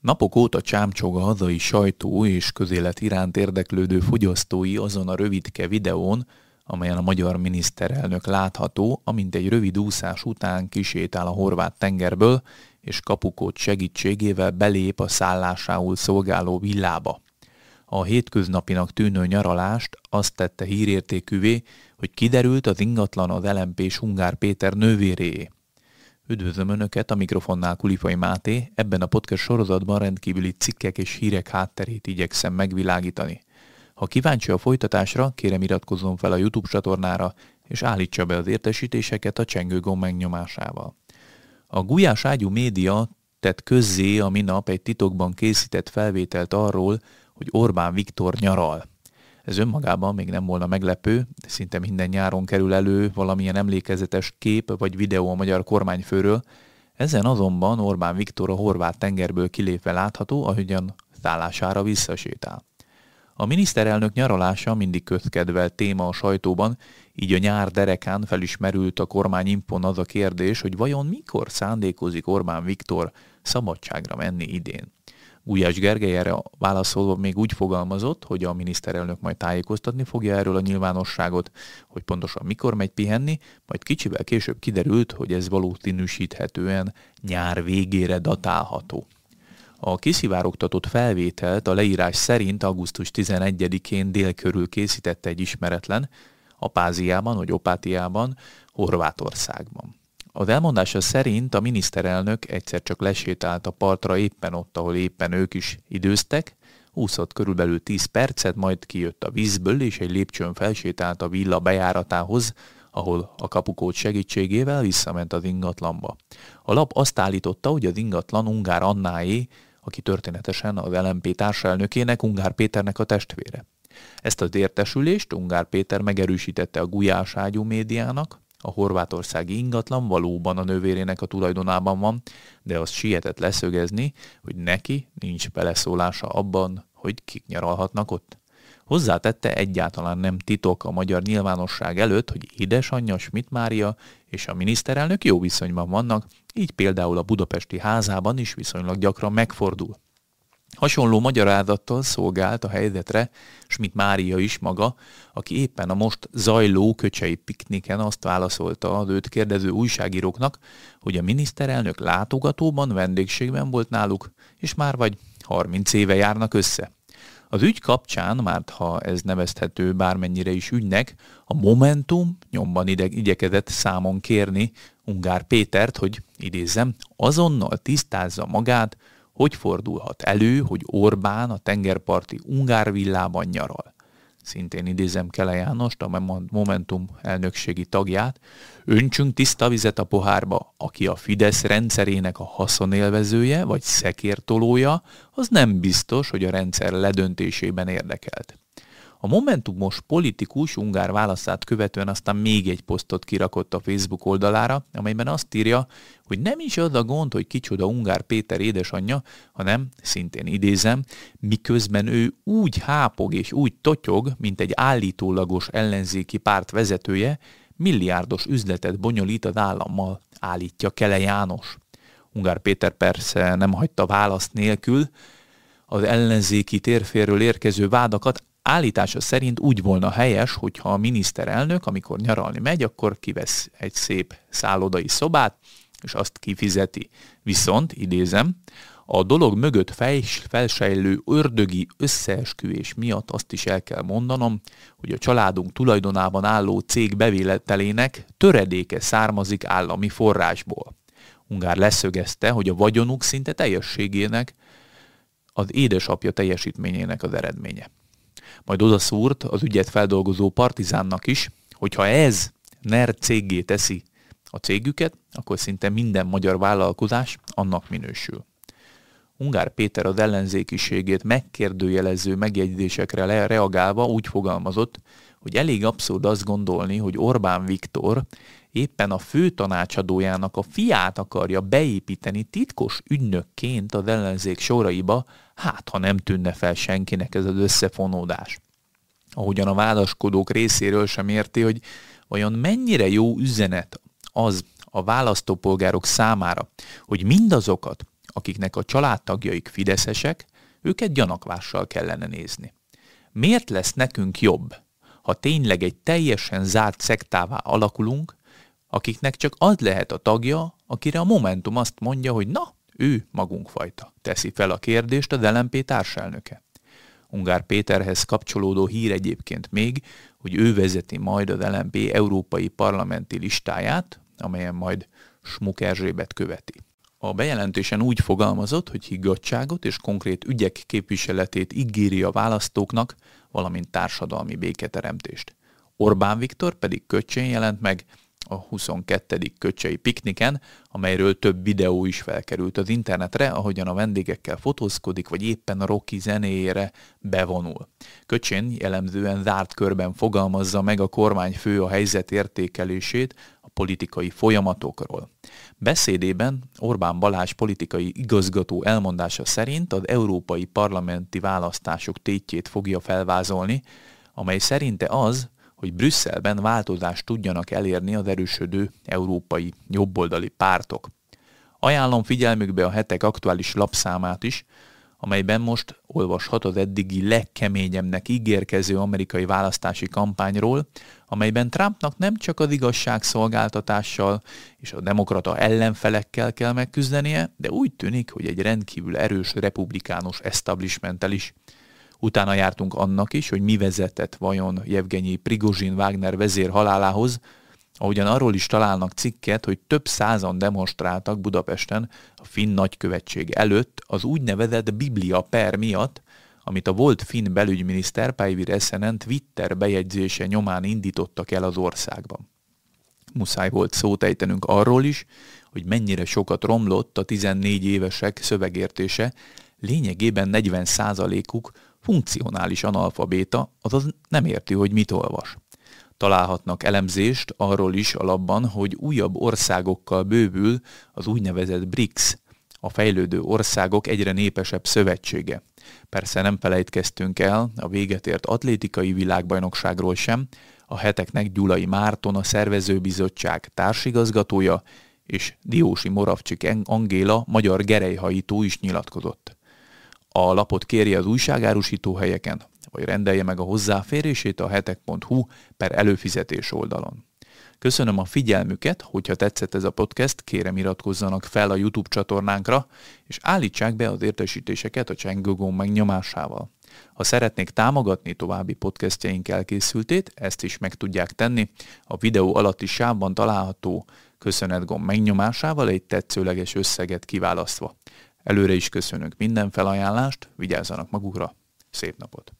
Napok óta csámcsog a hazai sajtó és közélet iránt érdeklődő fogyasztói azon a rövidke videón, amelyen a magyar miniszterelnök látható, amint egy rövid úszás után kisétál a horvát tengerből, és kapukót segítségével belép a szállásául szolgáló villába. A hétköznapinak tűnő nyaralást azt tette hírértékűvé, hogy kiderült az ingatlan az lmp Ungár Péter nővéréé. Üdvözlöm Önöket, a mikrofonnál Kulifai Máté, ebben a podcast sorozatban rendkívüli cikkek és hírek hátterét igyekszem megvilágítani. Ha kíváncsi a folytatásra, kérem iratkozzon fel a YouTube csatornára, és állítsa be az értesítéseket a csengő gomb megnyomásával. A Gulyás Ágyú média tett közzé a minap egy titokban készített felvételt arról, hogy Orbán Viktor nyaral. Ez önmagában még nem volna meglepő, szinte minden nyáron kerül elő valamilyen emlékezetes kép vagy videó a magyar kormányfőről. Ezen azonban Orbán Viktor a horvát tengerből kilépve látható, ahogyan szállására visszasétál. A miniszterelnök nyaralása mindig közkedvelt téma a sajtóban, így a nyár derekán felismerült a kormányinfon az a kérdés, hogy vajon mikor szándékozik Orbán Viktor szabadságra menni idén. Gulyás Gergely erre válaszolva még úgy fogalmazott, hogy a miniszterelnök majd tájékoztatni fogja erről a nyilvánosságot, hogy pontosan mikor megy pihenni, majd kicsivel később kiderült, hogy ez valószínűsíthetően nyár végére datálható. A kiszivárogtatott felvételt a leírás szerint augusztus 11-én dél körül készítette egy ismeretlen, Apáziában vagy Opátiában, Horvátországban. Az elmondása szerint a miniszterelnök egyszer csak lesétált a partra éppen ott, ahol éppen ők is időztek, úszott körülbelül 10 percet, majd kijött a vízből, és egy lépcsőn felsétált a villa bejáratához, ahol a kapukót segítségével visszament az ingatlanba. A lap azt állította, hogy az ingatlan Ungár Annáé, aki történetesen az LMP társelnökének, Ungár Péternek a testvére. Ezt az értesülést Ungár Péter megerősítette a Gulyás ágyú médiának, a horvátországi ingatlan valóban a nővérének a tulajdonában van, de azt sietett leszögezni, hogy neki nincs beleszólása abban, hogy kik nyaralhatnak ott. Hozzátette egyáltalán nem titok a magyar nyilvánosság előtt, hogy édesanyja Schmidt Mária és a miniszterelnök jó viszonyban vannak, így például a budapesti házában is viszonylag gyakran megfordul. Hasonló magyarázattal szolgált a helyzetre Schmidt Mária is maga, aki éppen a most zajló köcsei pikniken azt válaszolta az őt kérdező újságíróknak, hogy a miniszterelnök látogatóban, vendégségben volt náluk, és már vagy 30 éve járnak össze. Az ügy kapcsán, már ha ez nevezhető bármennyire is ügynek, a Momentum nyomban ide, igyekezett számon kérni Ungár Pétert, hogy idézzem, azonnal tisztázza magát, hogy fordulhat elő, hogy Orbán a tengerparti Ungár villában nyaral? Szintén idézem Kele Jánost, a Momentum elnökségi tagját. Öntsünk tiszta vizet a pohárba, aki a Fidesz rendszerének a haszonélvezője vagy szekértolója, az nem biztos, hogy a rendszer ledöntésében érdekelt. A Momentumos politikus ungár válaszát követően aztán még egy posztot kirakott a Facebook oldalára, amelyben azt írja, hogy nem is az a gond, hogy kicsoda Ungár Péter édesanyja, hanem, szintén idézem, miközben ő úgy hápog és úgy totyog, mint egy állítólagos ellenzéki párt vezetője, milliárdos üzletet bonyolít az állammal, állítja Kele János. Ungár Péter persze nem hagyta választ nélkül, az ellenzéki térférről érkező vádakat állítása szerint úgy volna helyes, hogyha a miniszterelnök, amikor nyaralni megy, akkor kivesz egy szép szállodai szobát, és azt kifizeti. Viszont, idézem, a dolog mögött felsejlő ördögi összeesküvés miatt azt is el kell mondanom, hogy a családunk tulajdonában álló cég bevéletelének töredéke származik állami forrásból. Ungár leszögezte, hogy a vagyonuk szinte teljességének az édesapja teljesítményének az eredménye majd odaszúrt az ügyet feldolgozó partizánnak is, hogyha ez NER céggé teszi a cégüket, akkor szinte minden magyar vállalkozás annak minősül. Ungár Péter az ellenzékiségét megkérdőjelező megjegyzésekre reagálva úgy fogalmazott, hogy elég abszurd azt gondolni, hogy Orbán Viktor éppen a fő tanácsadójának a fiát akarja beépíteni titkos ügynökként az ellenzék soraiba, hát ha nem tűnne fel senkinek ez az összefonódás. Ahogyan a válaskodók részéről sem érti, hogy vajon mennyire jó üzenet az a választópolgárok számára, hogy mindazokat, akiknek a családtagjaik fideszesek, őket gyanakvással kellene nézni. Miért lesz nekünk jobb, ha tényleg egy teljesen zárt szektává alakulunk, akiknek csak az lehet a tagja, akire a Momentum azt mondja, hogy na, ő magunk fajta. Teszi fel a kérdést a DLMP társelnöke. Ungár Péterhez kapcsolódó hír egyébként még, hogy ő vezeti majd az LMP európai parlamenti listáját, amelyen majd Smuk Erzsébet követi. A bejelentésen úgy fogalmazott, hogy higgadságot és konkrét ügyek képviseletét ígéri a választóknak, valamint társadalmi béketeremtést. Orbán Viktor pedig köcsén jelent meg, a 22. köcsei pikniken, amelyről több videó is felkerült az internetre, ahogyan a vendégekkel fotózkodik, vagy éppen a Rocky zenéjére bevonul. Köcsén jellemzően zárt körben fogalmazza meg a kormányfő a helyzet értékelését a politikai folyamatokról. Beszédében Orbán Balázs politikai igazgató elmondása szerint az európai parlamenti választások tétjét fogja felvázolni, amely szerinte az, hogy Brüsszelben változást tudjanak elérni az erősödő európai jobboldali pártok. Ajánlom figyelmükbe a hetek aktuális lapszámát is, amelyben most olvashat az eddigi legkeményebbnek ígérkező amerikai választási kampányról, amelyben Trumpnak nem csak az igazságszolgáltatással és a demokrata ellenfelekkel kell megküzdenie, de úgy tűnik, hogy egy rendkívül erős republikánus establishmenttel is. Utána jártunk annak is, hogy mi vezetett vajon Jevgenyi Prigozsin Wagner vezér halálához, ahogyan arról is találnak cikket, hogy több százan demonstráltak Budapesten a finn nagykövetség előtt az úgynevezett Biblia per miatt, amit a volt finn belügyminiszter Päivi Resenen Twitter bejegyzése nyomán indítottak el az országban. Muszáj volt szót ejtenünk arról is, hogy mennyire sokat romlott a 14 évesek szövegértése, lényegében 40 uk funkcionális analfabéta, azaz nem érti, hogy mit olvas. Találhatnak elemzést arról is alapban, hogy újabb országokkal bővül az úgynevezett BRICS, a fejlődő országok egyre népesebb szövetsége. Persze nem felejtkeztünk el a véget ért atlétikai világbajnokságról sem, a heteknek Gyulai Márton a szervezőbizottság társigazgatója, és Diósi Moravcsik Angéla magyar gerejhajító is nyilatkozott a lapot kérje az újságárusító helyeken, vagy rendelje meg a hozzáférését a hetek.hu per előfizetés oldalon. Köszönöm a figyelmüket, hogyha tetszett ez a podcast, kérem iratkozzanak fel a YouTube csatornánkra, és állítsák be az értesítéseket a csengőgón megnyomásával. Ha szeretnék támogatni további podcastjaink elkészültét, ezt is meg tudják tenni. A videó alatti sávban található köszönetgomb megnyomásával egy tetszőleges összeget kiválasztva. Előre is köszönünk minden felajánlást, vigyázzanak magukra, szép napot!